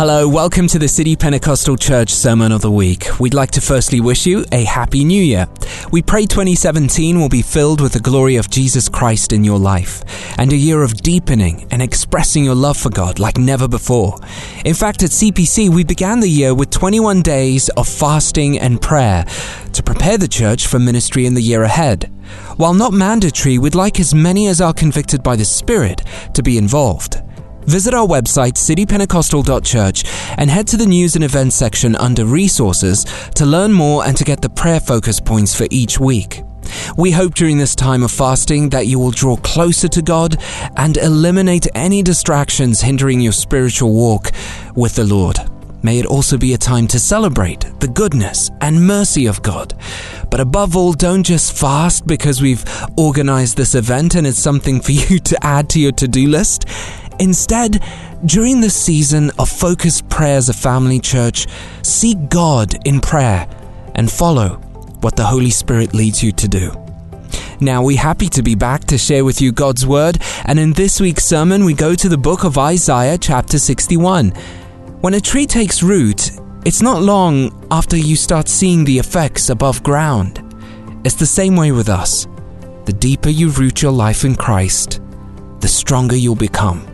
Hello, welcome to the City Pentecostal Church Sermon of the Week. We'd like to firstly wish you a Happy New Year. We pray 2017 will be filled with the glory of Jesus Christ in your life and a year of deepening and expressing your love for God like never before. In fact, at CPC, we began the year with 21 days of fasting and prayer to prepare the church for ministry in the year ahead. While not mandatory, we'd like as many as are convicted by the Spirit to be involved. Visit our website, citypentecostal.church, and head to the news and events section under resources to learn more and to get the prayer focus points for each week. We hope during this time of fasting that you will draw closer to God and eliminate any distractions hindering your spiritual walk with the Lord. May it also be a time to celebrate the goodness and mercy of God. But above all, don't just fast because we've organized this event and it's something for you to add to your to do list. Instead, during this season of focused prayer as a family church, seek God in prayer and follow what the Holy Spirit leads you to do. Now, we're happy to be back to share with you God's Word, and in this week's sermon, we go to the book of Isaiah, chapter 61. When a tree takes root, it's not long after you start seeing the effects above ground. It's the same way with us. The deeper you root your life in Christ, the stronger you'll become.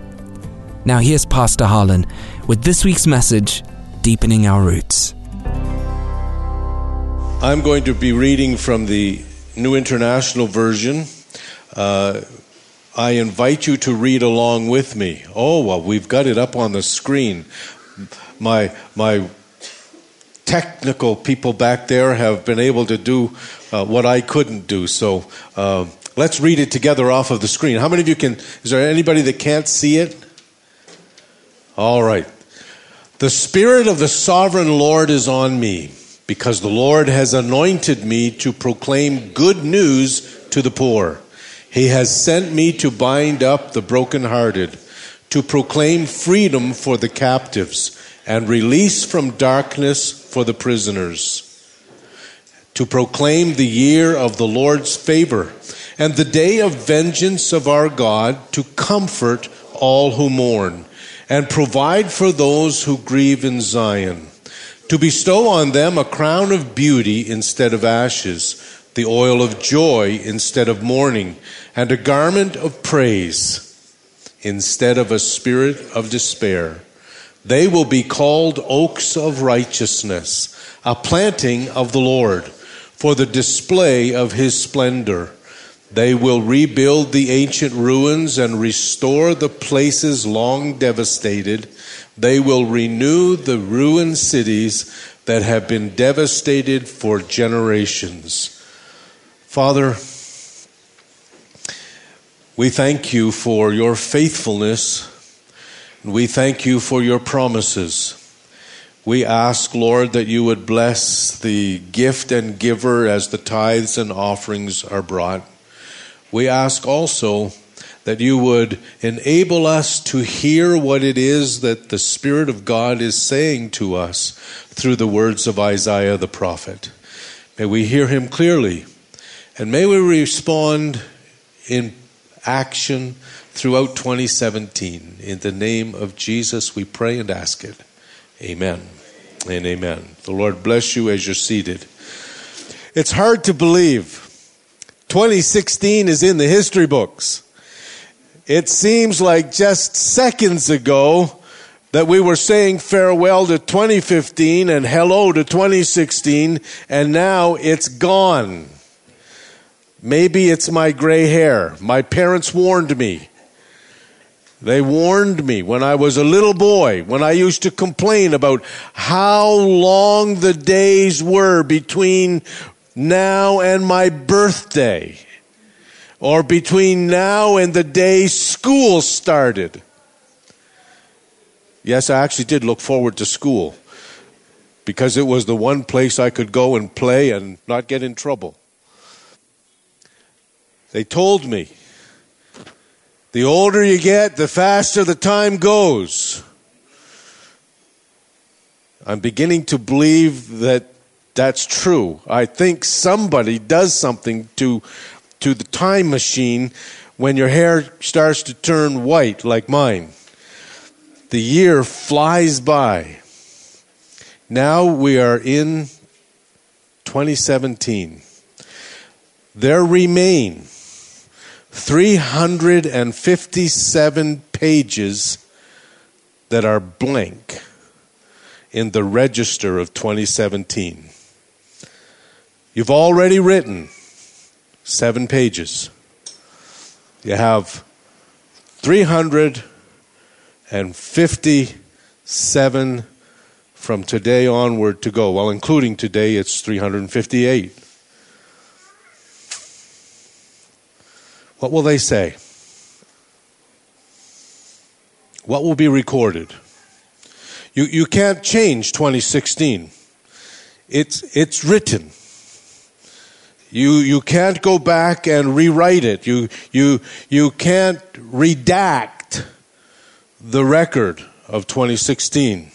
Now, here's Pastor Harlyn with this week's message Deepening Our Roots. I'm going to be reading from the New International Version. Uh, I invite you to read along with me. Oh, well, we've got it up on the screen. My, my technical people back there have been able to do uh, what I couldn't do. So uh, let's read it together off of the screen. How many of you can? Is there anybody that can't see it? All right. The Spirit of the Sovereign Lord is on me, because the Lord has anointed me to proclaim good news to the poor. He has sent me to bind up the brokenhearted, to proclaim freedom for the captives, and release from darkness for the prisoners, to proclaim the year of the Lord's favor, and the day of vengeance of our God, to comfort all who mourn and provide for those who grieve in Zion, to bestow on them a crown of beauty instead of ashes, the oil of joy instead of mourning, and a garment of praise instead of a spirit of despair. They will be called oaks of righteousness, a planting of the Lord, for the display of his splendor. They will rebuild the ancient ruins and restore the places long devastated. They will renew the ruined cities that have been devastated for generations. Father, we thank you for your faithfulness. We thank you for your promises. We ask, Lord, that you would bless the gift and giver as the tithes and offerings are brought. We ask also that you would enable us to hear what it is that the Spirit of God is saying to us through the words of Isaiah the prophet. May we hear him clearly, and may we respond in action throughout 2017. In the name of Jesus, we pray and ask it. Amen and amen. The Lord bless you as you're seated. It's hard to believe 2016 is in the history books. It seems like just seconds ago that we were saying farewell to 2015 and hello to 2016, and now it's gone. Maybe it's my gray hair. My parents warned me. They warned me when I was a little boy, when I used to complain about how long the days were between now and my birthday, or between now and the day school started. Yes, I actually did look forward to school because it was the one place I could go and play and not get in trouble. They told me the older you get, the faster the time goes. I'm beginning to believe that that's true. I think somebody does something to to the time machine when your hair starts to turn white like mine. The year flies by. Now we are in 2017. There remain 357 pages that are blank in the register of 2017. You've already written seven pages. You have 357 from today onward to go. Well, including today, it's 358. What will they say? What will be recorded? You, you can't change 2016. It's, it's written. You, you can't go back and rewrite it. You, you, you can't redact the record of 2016.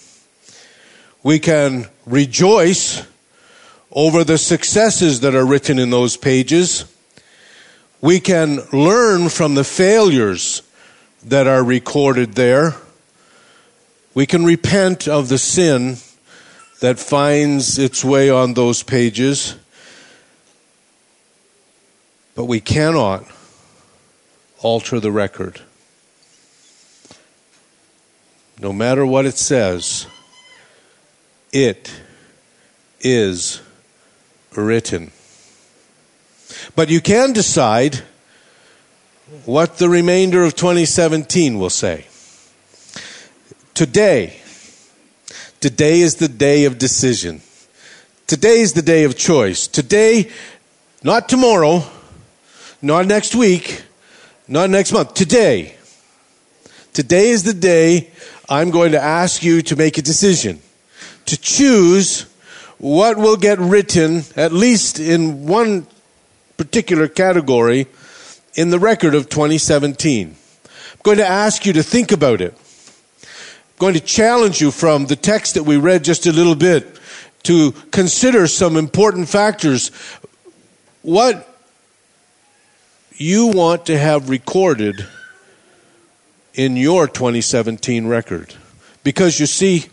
We can rejoice over the successes that are written in those pages. We can learn from the failures that are recorded there. We can repent of the sin that finds its way on those pages. But we cannot alter the record. No matter what it says, it is written. But you can decide what the remainder of 2017 will say. Today, today is the day of decision. Today is the day of choice. Today, not tomorrow, not next week, not next month. Today. Today is the day I'm going to ask you to make a decision, to choose what will get written, at least in one particular category, in the record of 2017. I'm going to ask you to think about it. I'm going to challenge you from the text that we read just a little bit to consider some important factors. What you want to have recorded in your 2017 record. Because you see,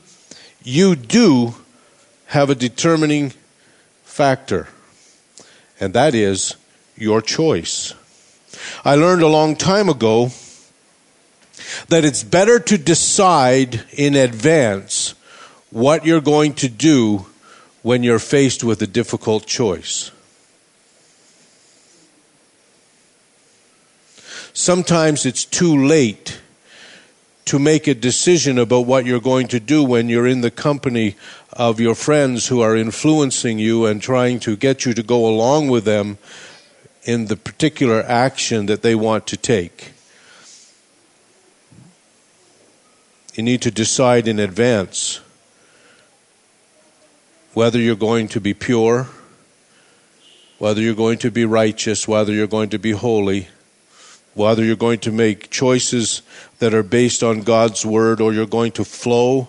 you do have a determining factor, and that is your choice. I learned a long time ago that it's better to decide in advance what you're going to do when you're faced with a difficult choice. Sometimes it's too late to make a decision about what you're going to do when you're in the company of your friends who are influencing you and trying to get you to go along with them in the particular action that they want to take. You need to decide in advance whether you're going to be pure, whether you're going to be righteous, whether you're going to be holy whether you're going to make choices that are based on God's word or you're going to flow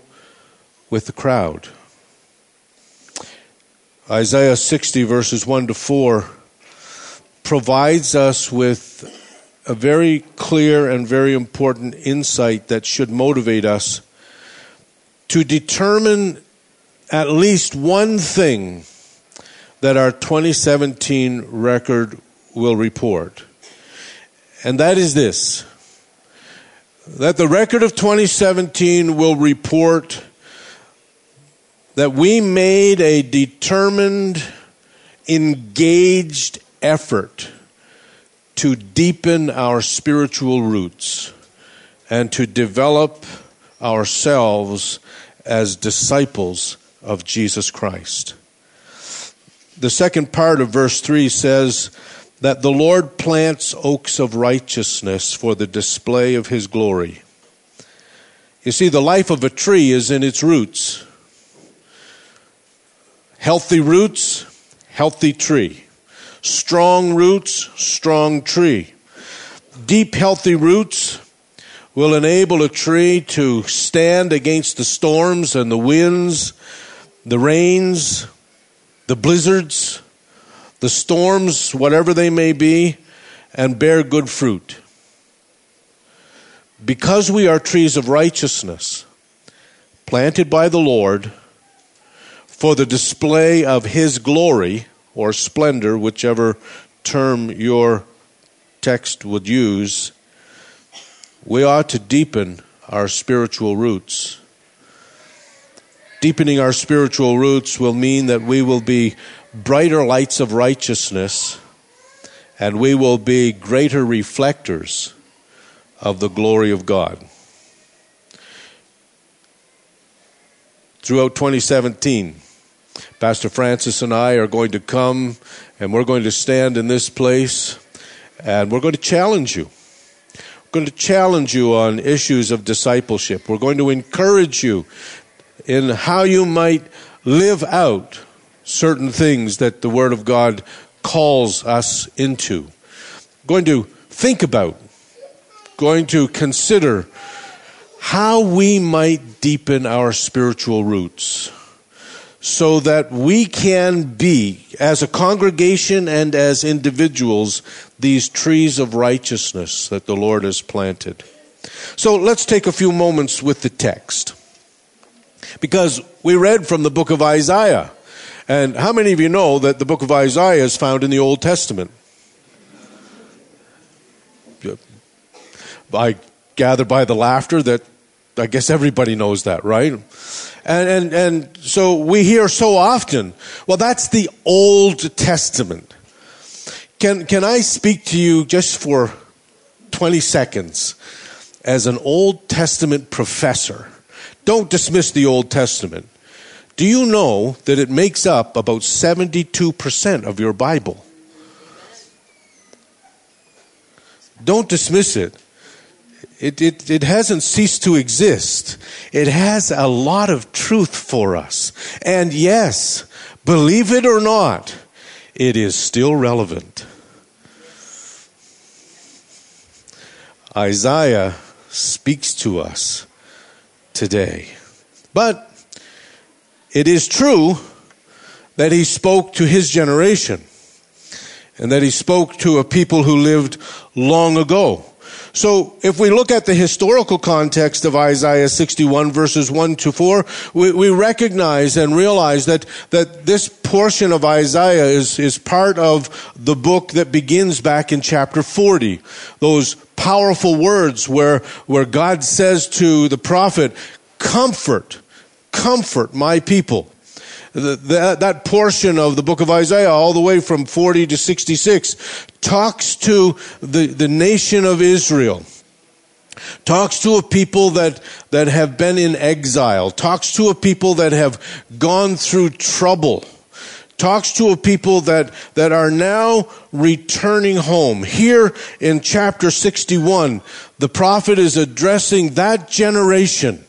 with the crowd. Isaiah 60, verses 1 to 4, provides us with a very clear and very important insight that should motivate us to determine at least one thing that our 2017 record will report and that is this that the record of 2017 will report that we made a determined, engaged effort to deepen our spiritual roots and to develop ourselves as disciples of Jesus Christ. The second part of verse 3 says, that the Lord plants oaks of righteousness for the display of his glory. You see, the life of a tree is in its roots. Healthy roots, healthy tree. Strong roots, strong tree. Deep, healthy roots will enable a tree to stand against the storms and the winds, the rains, the blizzards, the storms, whatever they may be, and bear good fruit. because we are trees of righteousness, planted by the Lord for the display of His glory or splendor, whichever term your text would use, we ought to deepen our spiritual roots. Deepening our spiritual roots will mean that we will be brighter lights of righteousness and we will be greater reflectors of the glory of God. Throughout 2017, Pastor Francis and I are going to come and we're going to stand in this place and we're going to challenge you. We're going to challenge you on issues of discipleship. We're going to encourage you in how you might live out certain things that the Word of God calls us into. Going to think about, going to consider how we might deepen our spiritual roots so that we can be, as a congregation and as individuals, these trees of righteousness that the Lord has planted. So let's take a few moments with the text. Because we read from the book of Isaiah. And how many of you know that the book of Isaiah is found in the Old Testament? I gather by the laughter that I guess everybody knows that, right? And, and, and so we hear so often, well, that's the Old Testament. Can, can I speak to you just for 20 seconds as an Old Testament professor? Don't dismiss the Old Testament. Do you know that it makes up about 72% of your Bible? Don't dismiss it. It, it, it hasn't ceased to exist. It has a lot of truth for us. And yes, believe it or not, it is still relevant. Isaiah speaks to us today. But it is true that he spoke to his generation and that he spoke to a people who lived long ago. So if we look at the historical context of Isaiah 61 verses 1 to 4, we, we, recognize and realize that, that this portion of Isaiah is, is part of the book that begins back in chapter 40. Those powerful words where, where God says to the prophet, comfort, comfort my people. The, that portion of the book of Isaiah, all the way from 40 to 66, talks to the, the nation of Israel. Talks to a people that, that have been in exile. Talks to a people that have gone through trouble. Talks to a people that, that are now returning home. Here in chapter 61, the prophet is addressing that generation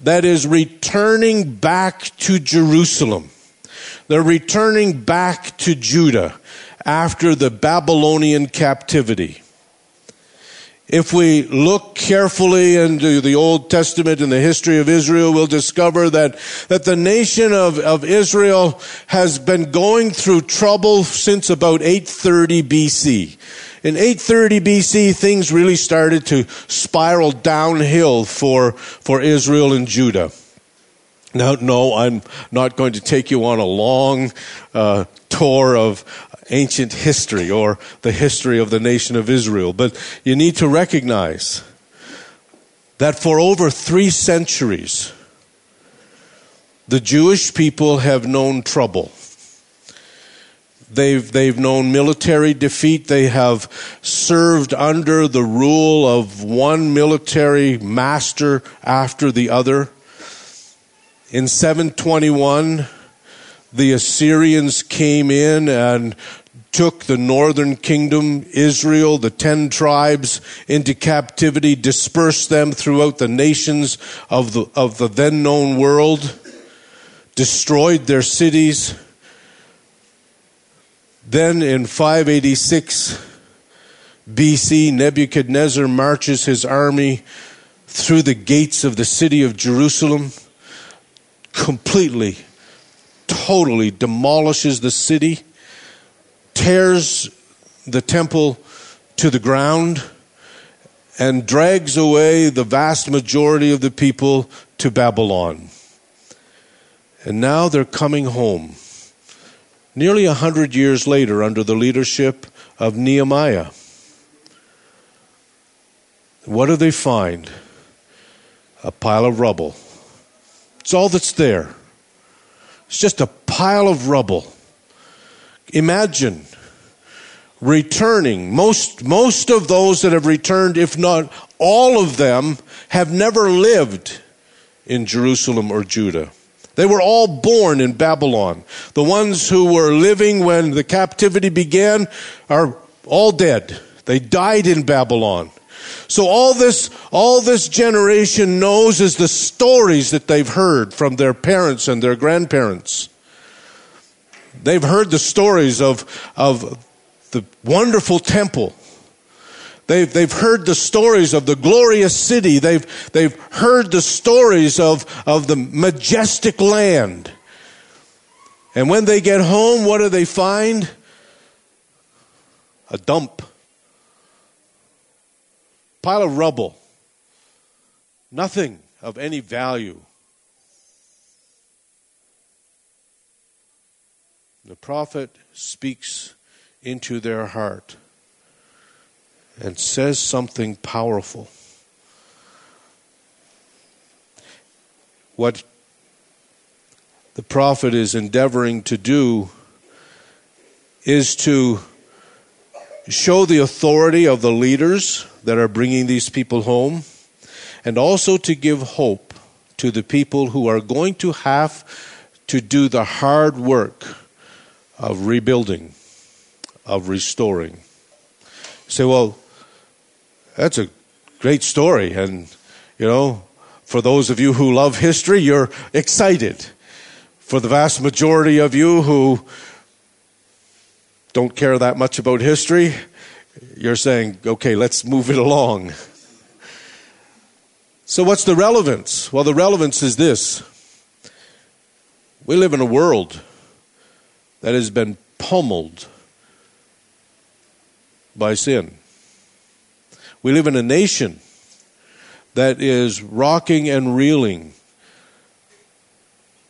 that is returning back to Jerusalem. They're returning back to Judah after the Babylonian captivity. If we look carefully into the Old Testament and the history of Israel, we'll discover that, that the nation of, of Israel has been going through trouble since about 830 BC. In 830 BC, things really started to spiral downhill for, for Israel and Judah. Now, no, I'm not going to take you on a long uh, tour of ancient history or the history of the nation of Israel, but you need to recognize that for over three centuries, the Jewish people have known trouble. They've, they've known military defeat. They have served under the rule of one military master after the other. In 721, the Assyrians came in and took the northern kingdom, Israel, the ten tribes, into captivity, dispersed them throughout the nations of the, of the then known world, destroyed their cities then in 586 BC, Nebuchadnezzar marches his army through the gates of the city of Jerusalem, completely, totally demolishes the city, tears the temple to the ground, and drags away the vast majority of the people to Babylon. And now they're coming home. Nearly a hundred years later, under the leadership of Nehemiah. What do they find? A pile of rubble. It's all that's there. It's just a pile of rubble. Imagine returning. Most, most of those that have returned, if not all of them, have never lived in Jerusalem or Judah. They were all born in Babylon. The ones who were living when the captivity began are all dead. They died in Babylon. So all this, all this generation knows is the stories that they've heard from their parents and their grandparents. They've heard the stories of, of the wonderful temple. They've, they've heard the stories of the glorious city. They've, they've heard the stories of, of the majestic land. And when they get home, what do they find? A dump. Pile of rubble. Nothing of any value. The prophet speaks into their heart and says something powerful. What the prophet is endeavoring to do is to show the authority of the leaders that are bringing these people home and also to give hope to the people who are going to have to do the hard work of rebuilding of restoring. Say, well, that's a great story. And, you know, for those of you who love history, you're excited. For the vast majority of you who don't care that much about history, you're saying, okay, let's move it along. So, what's the relevance? Well, the relevance is this we live in a world that has been pummeled by sin. We live in a nation that is rocking and reeling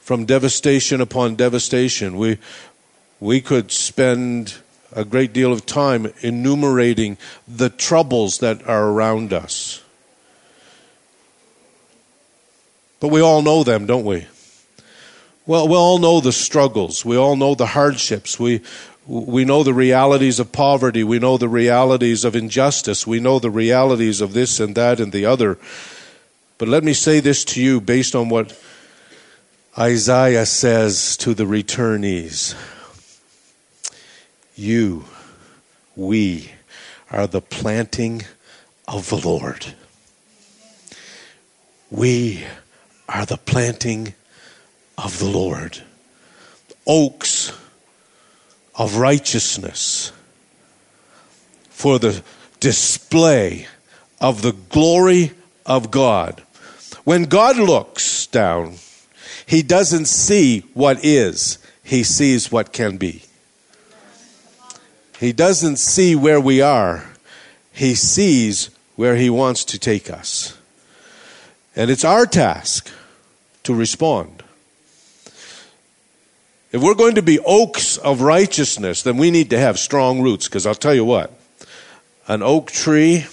from devastation upon devastation. We, we could spend a great deal of time enumerating the troubles that are around us. But we all know them, don't we? Well, we all know the struggles. We all know the hardships. We, we know the realities of poverty. We know the realities of injustice. We know the realities of this and that and the other. But let me say this to you based on what Isaiah says to the returnees. You, we, are the planting of the Lord. We are the planting of the Lord. Oaks of righteousness for the display of the glory of God. When God looks down, he doesn't see what is, he sees what can be. He doesn't see where we are, he sees where he wants to take us. And it's our task to respond. If we're going to be oaks of righteousness, then we need to have strong roots. Because I'll tell you what, an oak tree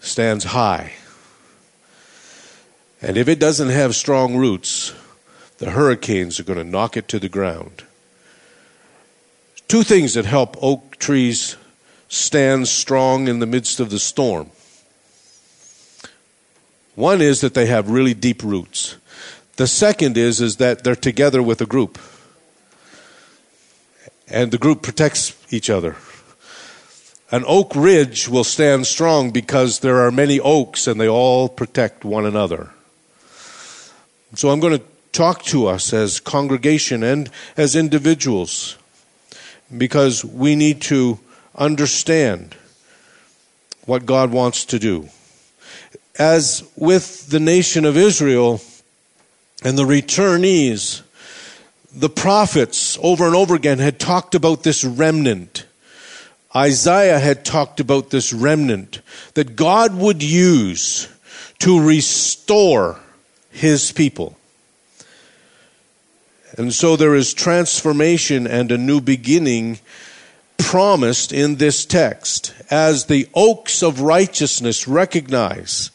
stands high. And if it doesn't have strong roots, the hurricanes are going to knock it to the ground. Two things that help oak trees stand strong in the midst of the storm. One is that they have really deep roots. The second is is that they're together with a group. And the group protects each other. An oak ridge will stand strong because there are many oaks and they all protect one another. So I'm going to talk to us as congregation and as individuals because we need to understand what God wants to do. As with the nation of Israel, and the returnees, the prophets over and over again had talked about this remnant Isaiah had talked about this remnant that God would use to restore his people. And so there is transformation and a new beginning promised in this text as the oaks of righteousness recognize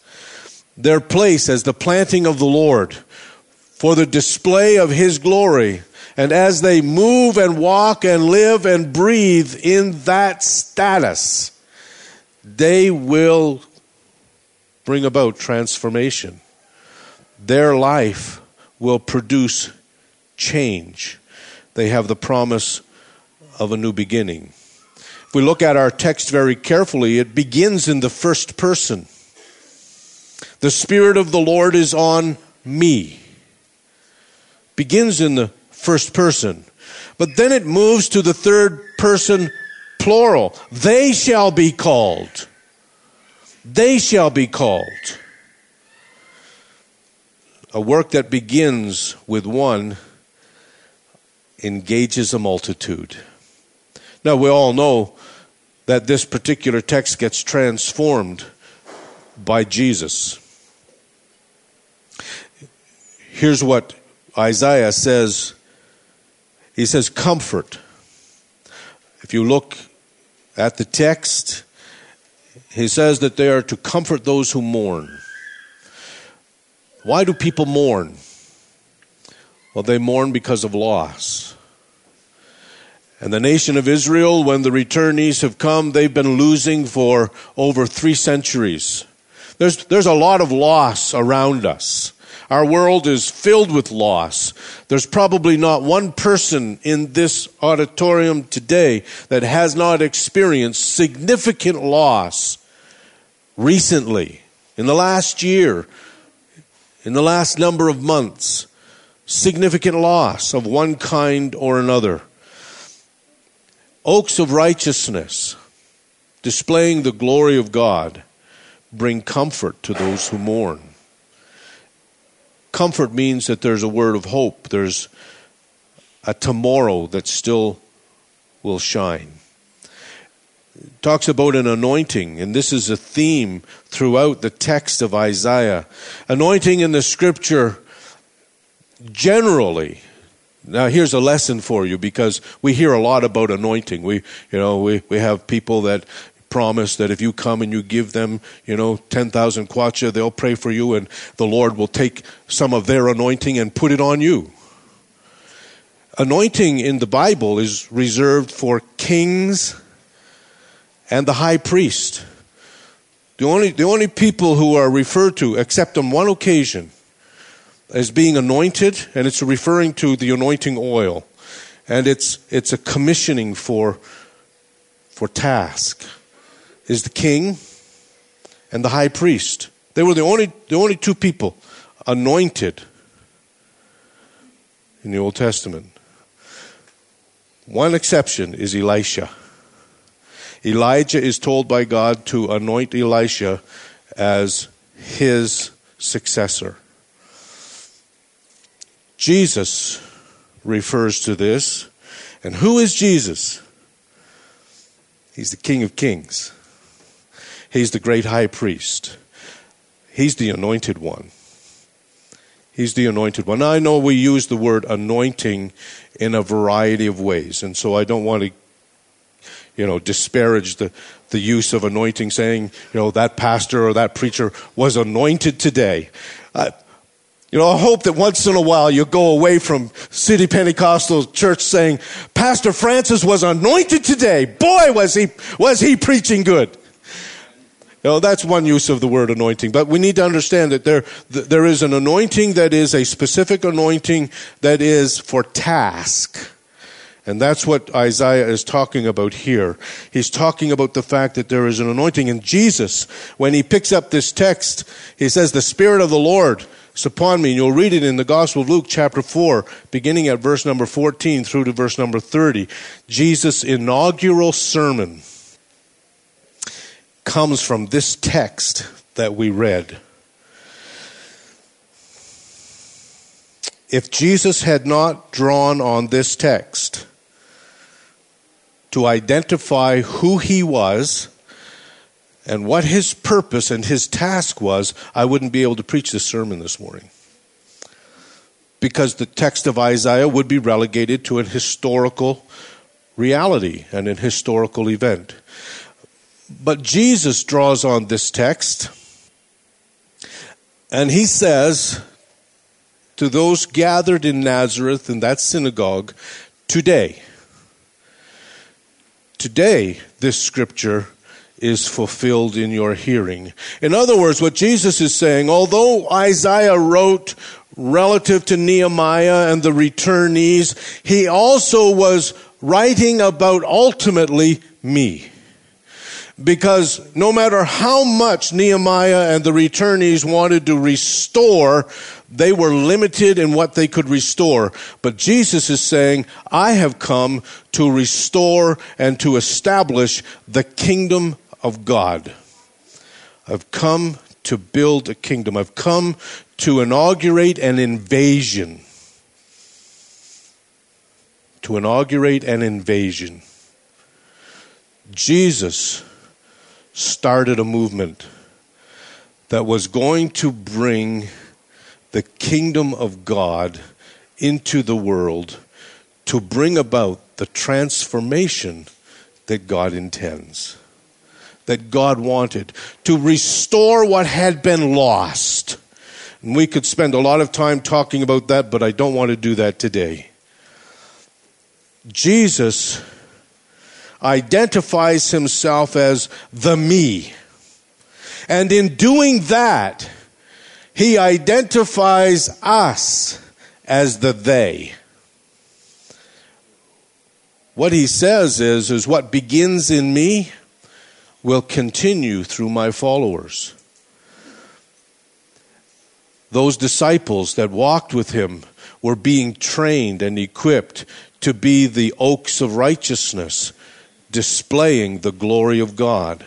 their place as the planting of the Lord for the display of His glory. And as they move and walk and live and breathe in that status, they will bring about transformation. Their life will produce change. They have the promise of a new beginning. If we look at our text very carefully, it begins in the first person. The Spirit of the Lord is on me. Begins in the first person. But then it moves to the third person plural. They shall be called. They shall be called. A work that begins with one engages a multitude. Now, we all know that this particular text gets transformed by Jesus. Here's what Isaiah says He says, Comfort. If you look at the text, he says that they are to comfort those who mourn. Why do people mourn? Well, they mourn because of loss. And the nation of Israel, when the returnees have come, they've been losing for over three centuries. There's, there's a lot of loss around us. Our world is filled with loss. There's probably not one person in this auditorium today that has not experienced significant loss recently, in the last year, in the last number of months. Significant loss of one kind or another. Oaks of righteousness, displaying the glory of God, bring comfort to those who mourn. Comfort means that there's a word of hope, there's a tomorrow that still will shine. It talks about an anointing, and this is a theme throughout the text of Isaiah. Anointing in the scripture generally now here's a lesson for you because we hear a lot about anointing. We, you know, we, we have people that promise that if you come and you give them, you know, 10,000 kwacha, they'll pray for you and the Lord will take some of their anointing and put it on you. Anointing in the Bible is reserved for kings and the high priest. The only, the only people who are referred to, except on one occasion, as being anointed, and it's referring to the anointing oil. And it's, it's a commissioning for, for task. Is the king and the high priest. They were the only, the only two people anointed in the Old Testament. One exception is Elisha. Elijah is told by God to anoint Elisha as his successor. Jesus refers to this. And who is Jesus? He's the King of Kings. He's the great high priest. He's the anointed one. He's the anointed one. Now, I know we use the word anointing in a variety of ways, and so I don't want to, you know, disparage the, the use of anointing, saying, you know, that pastor or that preacher was anointed today. You know, I hope that once in a while you go away from City Pentecostal Church saying, Pastor Francis was anointed today. Boy, was he, was he preaching good. You know, that's one use of the word anointing. But we need to understand that there, there is an anointing that is a specific anointing that is for task. And that's what Isaiah is talking about here. He's talking about the fact that there is an anointing. And Jesus, when he picks up this text, he says, The Spirit of the Lord is upon me. And you'll read it in the Gospel of Luke, chapter 4, beginning at verse number 14 through to verse number 30. Jesus' inaugural sermon comes from this text that we read. If Jesus had not drawn on this text to identify who he was and what his purpose and his task was, I wouldn't be able to preach this sermon this morning. Because the text of Isaiah would be relegated to an historical reality and an historical event. But Jesus draws on this text and he says to those gathered in Nazareth in that synagogue, Today, today, this scripture is fulfilled in your hearing. In other words, what Jesus is saying, although Isaiah wrote relative to Nehemiah and the returnees, he also was writing about ultimately me. Because no matter how much Nehemiah and the returnees wanted to restore, they were limited in what they could restore. But Jesus is saying, I have come to restore and to establish the kingdom of God. I've come to build a kingdom. I've come to inaugurate an invasion. To inaugurate an invasion. Jesus started a movement that was going to bring the kingdom of God into the world to bring about the transformation that God intends that God wanted, to restore what had been lost. And we could spend a lot of time talking about that, but I don't want to do that today. Jesus identifies himself as the me. And in doing that, he identifies us as the they. What he says is, is what begins in me will continue through my followers. Those disciples that walked with him were being trained and equipped to be the oaks of righteousness, displaying the glory of God.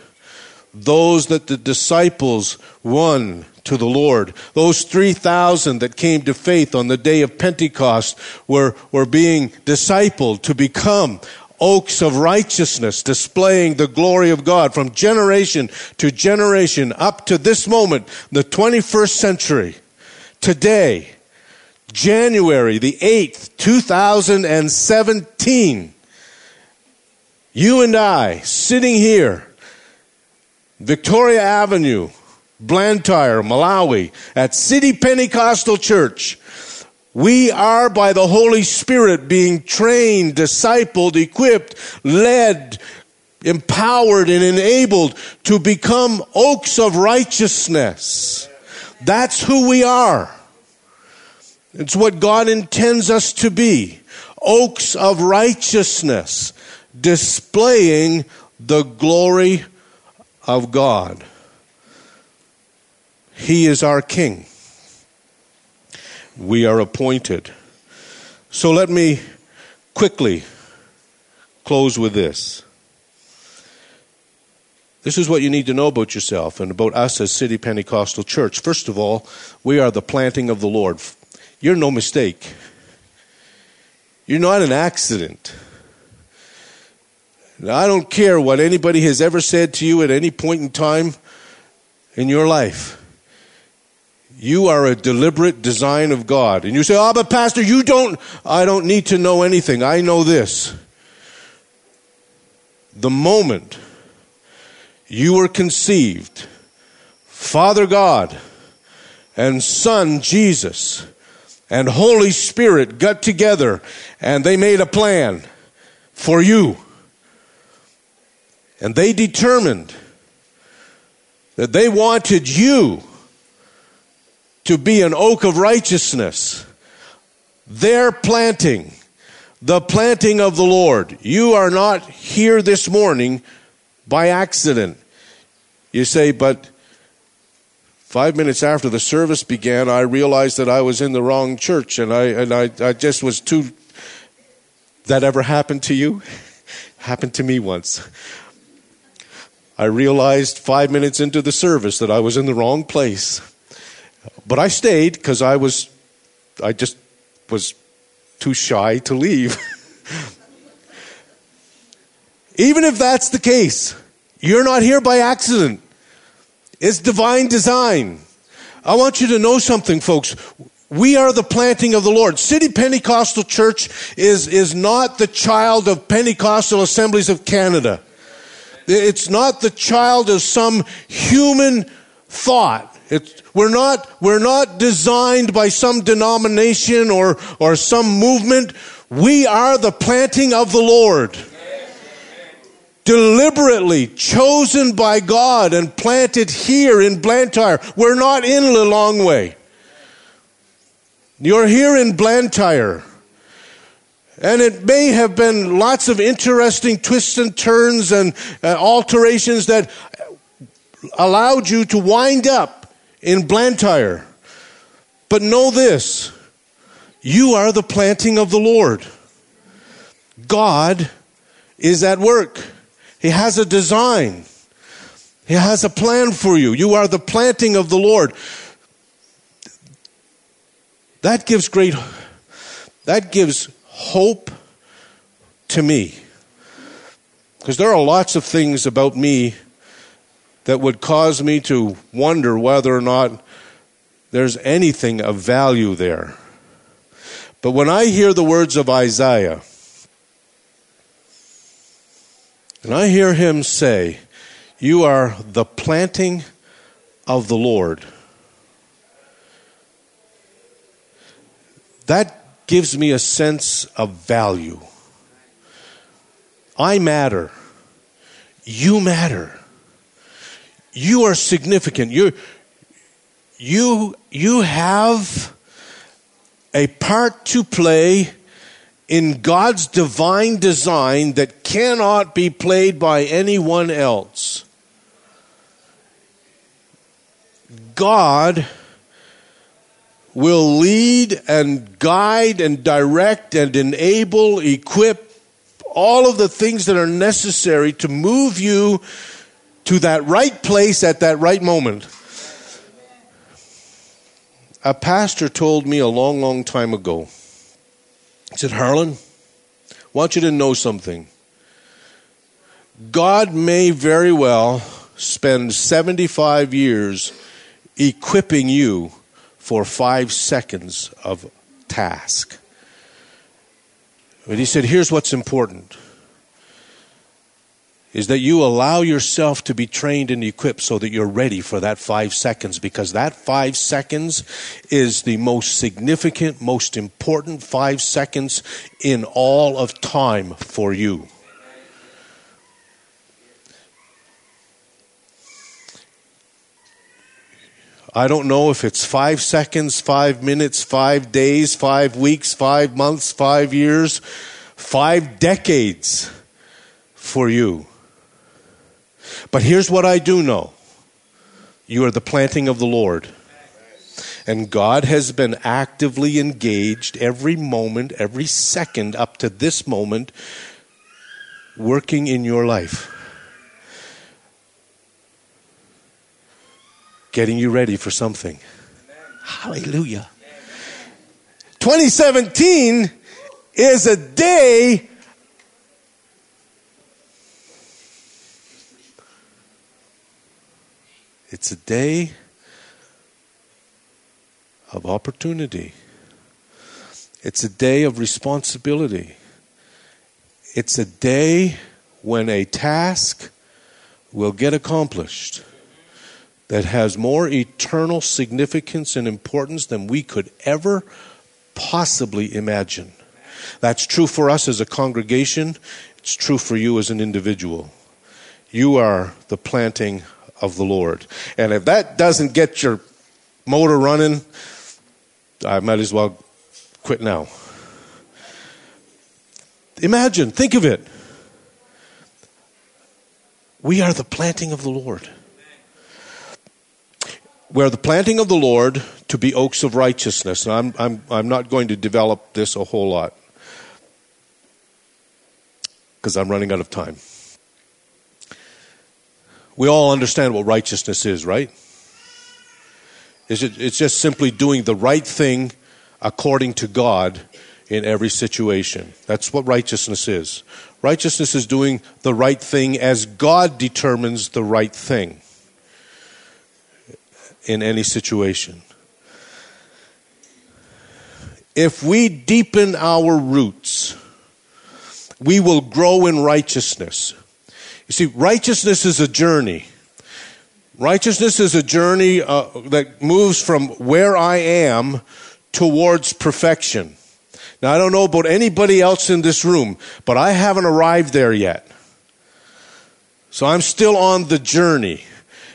Those that the disciples won to the Lord. Those 3,000 that came to faith on the day of Pentecost were, were being discipled to become oaks of righteousness displaying the glory of God from generation to generation up to this moment, the 21st century. Today, January the 8th, 2017, you and I sitting here, Victoria Avenue, Blantyre, Malawi, at City Pentecostal Church, we are by the Holy Spirit being trained, discipled, equipped, led, empowered, and enabled to become oaks of righteousness. That's who we are. It's what God intends us to be. Oaks of righteousness, displaying the glory of God. He is our King we are appointed. So let me quickly close with this. This is what you need to know about yourself and about us as City Pentecostal Church. First of all, we are the planting of the Lord. You're no mistake. You're not an accident. I don't care what anybody has ever said to you at any point in time in your life. You are a deliberate design of God. And you say, oh, but Pastor, you don't, I don't need to know anything. I know this. The moment you were conceived, Father God and Son Jesus and Holy Spirit got together and they made a plan for you. And they determined that they wanted you to be an oak of righteousness. Their planting, the planting of the Lord. You are not here this morning by accident. You say, but five minutes after the service began, I realized that I was in the wrong church and I, and I, I just was too. That ever happened to you? happened to me once. I realized five minutes into the service that I was in the wrong place. But I stayed because I was, I just was too shy to leave. Even if that's the case, you're not here by accident. It's divine design. I want you to know something, folks. We are the planting of the Lord. City Pentecostal Church is, is not the child of Pentecostal Assemblies of Canada. It's not the child of some human thought. It's, we're not, we're not designed by some denomination or, or some movement. We are the planting of the Lord. Deliberately chosen by God and planted here in Blantyre. We're not in Lilongwe. You're here in Blantyre. And it may have been lots of interesting twists and turns and uh, alterations that allowed you to wind up in Blantyre. But know this you are the planting of the Lord. God is at work, He has a design, He has a plan for you. You are the planting of the Lord. That gives great, that gives hope to me. Because there are lots of things about me that would cause me to wonder whether or not there's anything of value there. But when I hear the words of Isaiah, and I hear him say, You are the planting of the Lord. that gives me a sense of value. I matter. You matter. You are significant. You, you, you have a part to play in God's divine design that cannot be played by anyone else. God will lead and guide and direct and enable, equip all of the things that are necessary to move you to that right place at that right moment. A pastor told me a long, long time ago, he said, Harlyn, I want you to know something. God may very well spend 75 years equipping you for five seconds of task. But he said, here's what's important is that you allow yourself to be trained and equipped so that you're ready for that five seconds because that five seconds is the most significant, most important five seconds in all of time for you. I don't know if it's five seconds, five minutes, five days, five weeks, five months, five years, five decades for you. But here's what I do know you are the planting of the Lord. And God has been actively engaged every moment, every second up to this moment, working in your life. Getting you ready for something. Hallelujah. 2017 is a day It's a day of opportunity. It's a day of responsibility. It's a day when a task will get accomplished that has more eternal significance and importance than we could ever possibly imagine. That's true for us as a congregation, it's true for you as an individual. You are the planting of the Lord. And if that doesn't get your motor running, I might as well quit now. Imagine, think of it. We are the planting of the Lord. We're the planting of the Lord to be oaks of righteousness. And I'm, I'm, I'm not going to develop this a whole lot because I'm running out of time. We all understand what righteousness is, right? Is it, it's just simply doing the right thing according to God in every situation. That's what righteousness is. Righteousness is doing the right thing as God determines the right thing in any situation. If we deepen our roots, we will grow in righteousness. You see, righteousness is a journey. Righteousness is a journey uh, that moves from where I am towards perfection. Now, I don't know about anybody else in this room, but I haven't arrived there yet. So I'm still on the journey.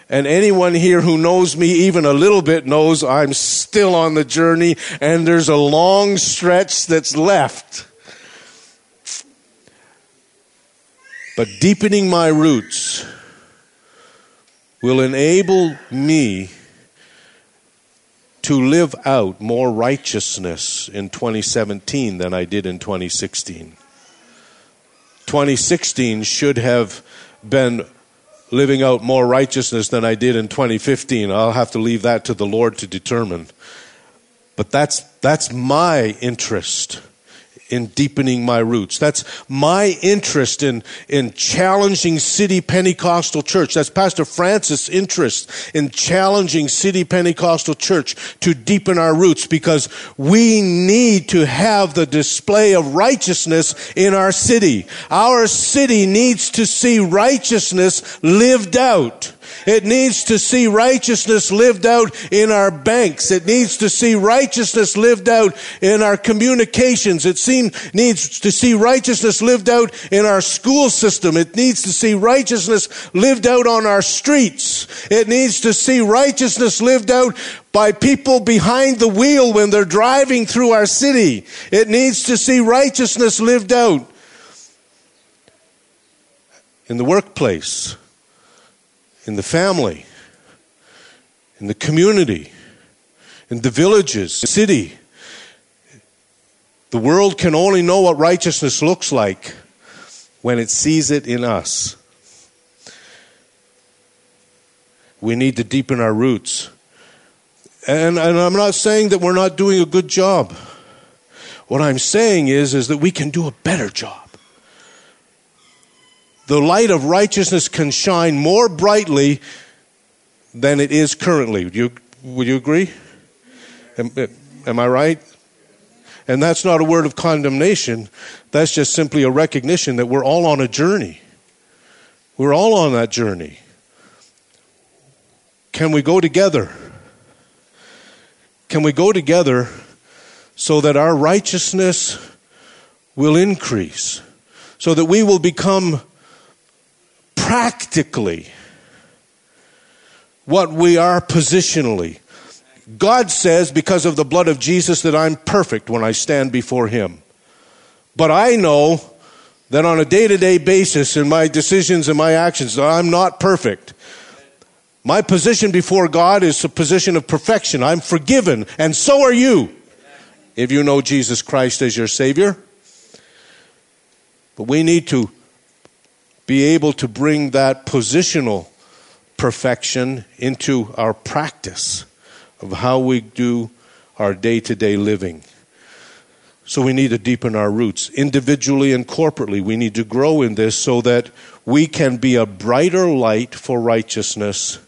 And anyone here who knows me even a little bit knows I'm still on the journey and there's a long stretch that's left. But deepening my roots will enable me to live out more righteousness in 2017 than I did in 2016. 2016 should have been living out more righteousness than I did in 2015. I'll have to leave that to the Lord to determine. But that's, that's my interest in deepening my roots. That's my interest in, in challenging City Pentecostal Church. That's Pastor Francis' interest in challenging City Pentecostal Church to deepen our roots because we need to have the display of righteousness in our city. Our city needs to see righteousness lived out. It needs to see righteousness lived out in our banks. It needs to see righteousness lived out in our communications. It seem, needs to see righteousness lived out in our school system. It needs to see righteousness lived out on our streets. It needs to see righteousness lived out by people behind the wheel when they're driving through our city. It needs to see righteousness lived out in the workplace in the family, in the community, in the villages, the city. The world can only know what righteousness looks like when it sees it in us. We need to deepen our roots. And, and I'm not saying that we're not doing a good job. What I'm saying is, is that we can do a better job the light of righteousness can shine more brightly than it is currently. Would you, would you agree? Am, am I right? And that's not a word of condemnation. That's just simply a recognition that we're all on a journey. We're all on that journey. Can we go together? Can we go together so that our righteousness will increase? So that we will become practically what we are positionally. God says, because of the blood of Jesus, that I'm perfect when I stand before Him. But I know that on a day to day basis in my decisions and my actions, that I'm not perfect. My position before God is a position of perfection. I'm forgiven, and so are you if you know Jesus Christ as your Savior. But we need to be able to bring that positional perfection into our practice of how we do our day to day living. So we need to deepen our roots. Individually and corporately, we need to grow in this so that we can be a brighter light for righteousness,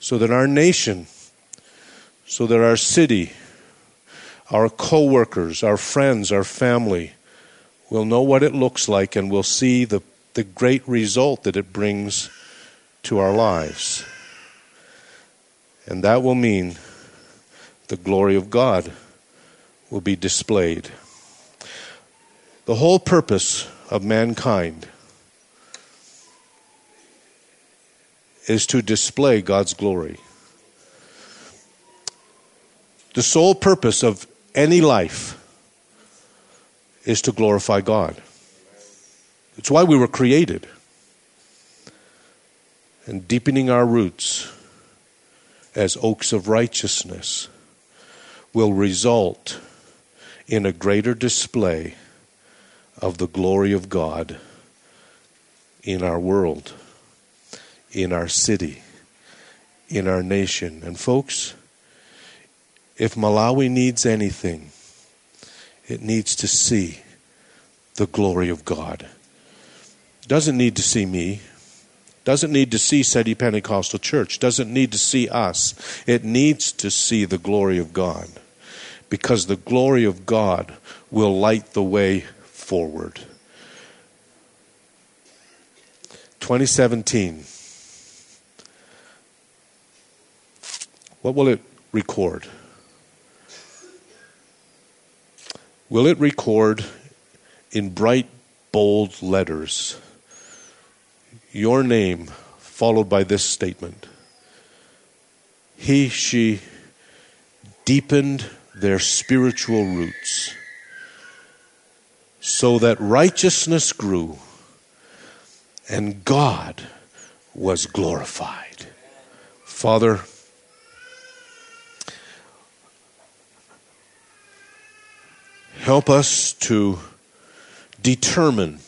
so that our nation, so that our city, our co workers, our friends, our family, We'll know what it looks like and we'll see the, the great result that it brings to our lives. And that will mean the glory of God will be displayed. The whole purpose of mankind is to display God's glory. The sole purpose of any life is to glorify God. It's why we were created. And deepening our roots as oaks of righteousness will result in a greater display of the glory of God in our world, in our city, in our nation. And folks, if Malawi needs anything, It needs to see the glory of God. Doesn't need to see me. Doesn't need to see City Pentecostal Church. Doesn't need to see us. It needs to see the glory of God. Because the glory of God will light the way forward. 2017. What will it record? Will it record in bright, bold letters your name followed by this statement? He, she deepened their spiritual roots so that righteousness grew and God was glorified. Father, help us to determine,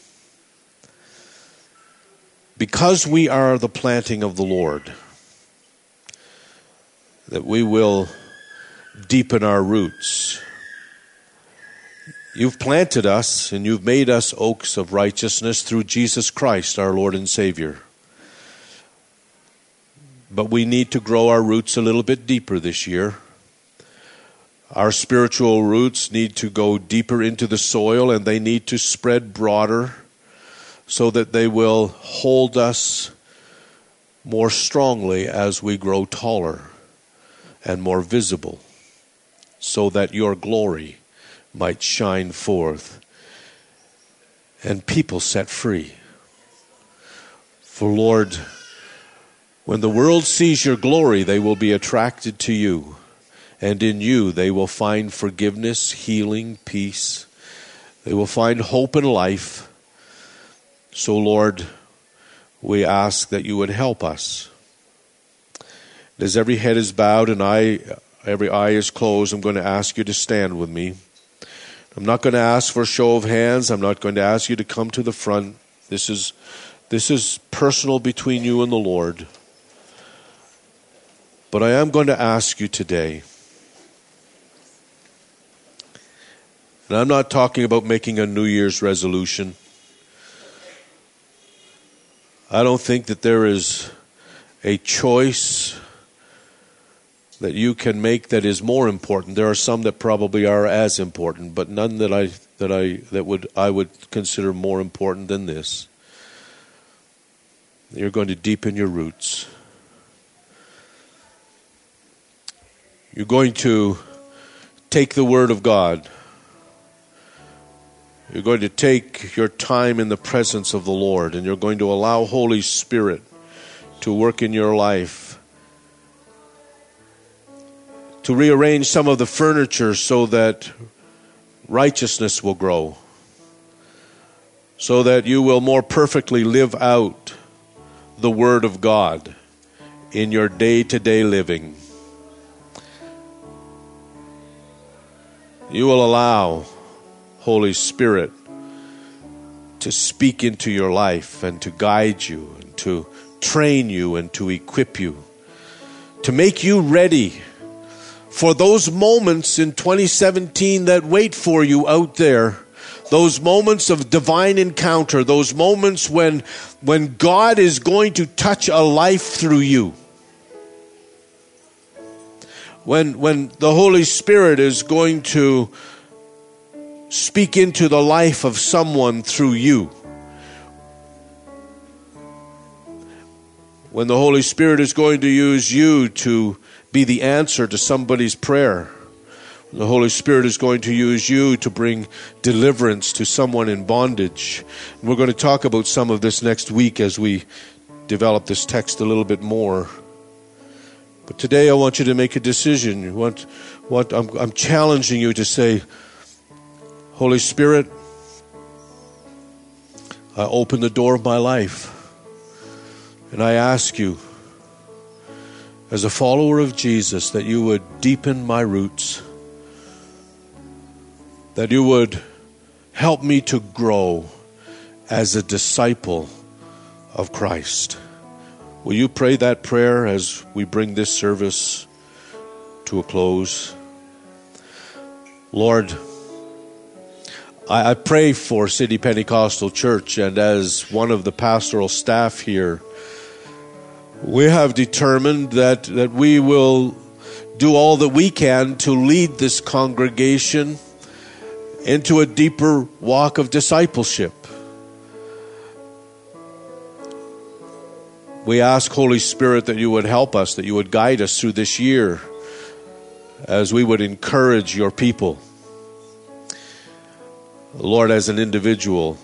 because we are the planting of the Lord, that we will deepen our roots. You've planted us and you've made us oaks of righteousness through Jesus Christ, our Lord and Savior. But we need to grow our roots a little bit deeper this year. Our spiritual roots need to go deeper into the soil and they need to spread broader so that they will hold us more strongly as we grow taller and more visible, so that your glory might shine forth and people set free. For Lord, when the world sees your glory, they will be attracted to you, and in you they will find forgiveness, healing, peace. They will find hope and life. So, Lord, we ask that you would help us. As every head is bowed and eye, every eye is closed, I'm going to ask you to stand with me. I'm not going to ask for a show of hands. I'm not going to ask you to come to the front. This is, this is personal between you and the Lord. But I am going to ask you today, and I'm not talking about making a New Year's resolution. I don't think that there is a choice that you can make that is more important. There are some that probably are as important, but none that I that I that would I would consider more important than this. You're going to deepen your roots. You're going to take the word of God. You're going to take your time in the presence of the Lord and you're going to allow Holy Spirit to work in your life to rearrange some of the furniture so that righteousness will grow, so that you will more perfectly live out the Word of God in your day to day living. You will allow Holy Spirit to speak into your life and to guide you and to train you and to equip you, to make you ready for those moments in 2017 that wait for you out there those moments of divine encounter those moments when when god is going to touch a life through you. When when the holy spirit is going to speak into the life of someone through you when the holy spirit is going to use you to be the answer to somebody's prayer. The Holy Spirit is going to use you to bring deliverance to someone in bondage. And we're going to talk about some of this next week as we develop this text a little bit more. But today I want you to make a decision. What, what I'm, I'm challenging you to say, Holy Spirit, I open the door of my life and I ask you as a follower of Jesus, that you would deepen my roots, that you would help me to grow as a disciple of Christ. Will you pray that prayer as we bring this service to a close? Lord, I, I pray for City Pentecostal Church, and as one of the pastoral staff here, we have determined that, that we will do all that we can to lead this congregation into a deeper walk of discipleship. We ask, Holy Spirit, that you would help us, that you would guide us through this year as we would encourage your people. Lord, as an individual,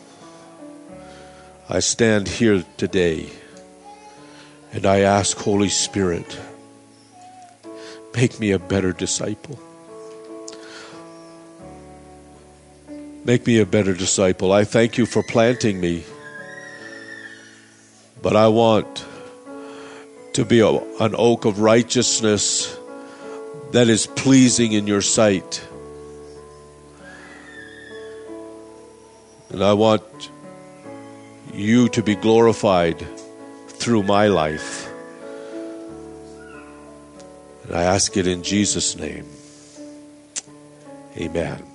I stand here today and I ask, Holy Spirit, make me a better disciple. Make me a better disciple. I thank you for planting me, but I want to be a, an oak of righteousness that is pleasing in your sight. And I want you to be glorified through my life. And I ask it in Jesus' name. Amen.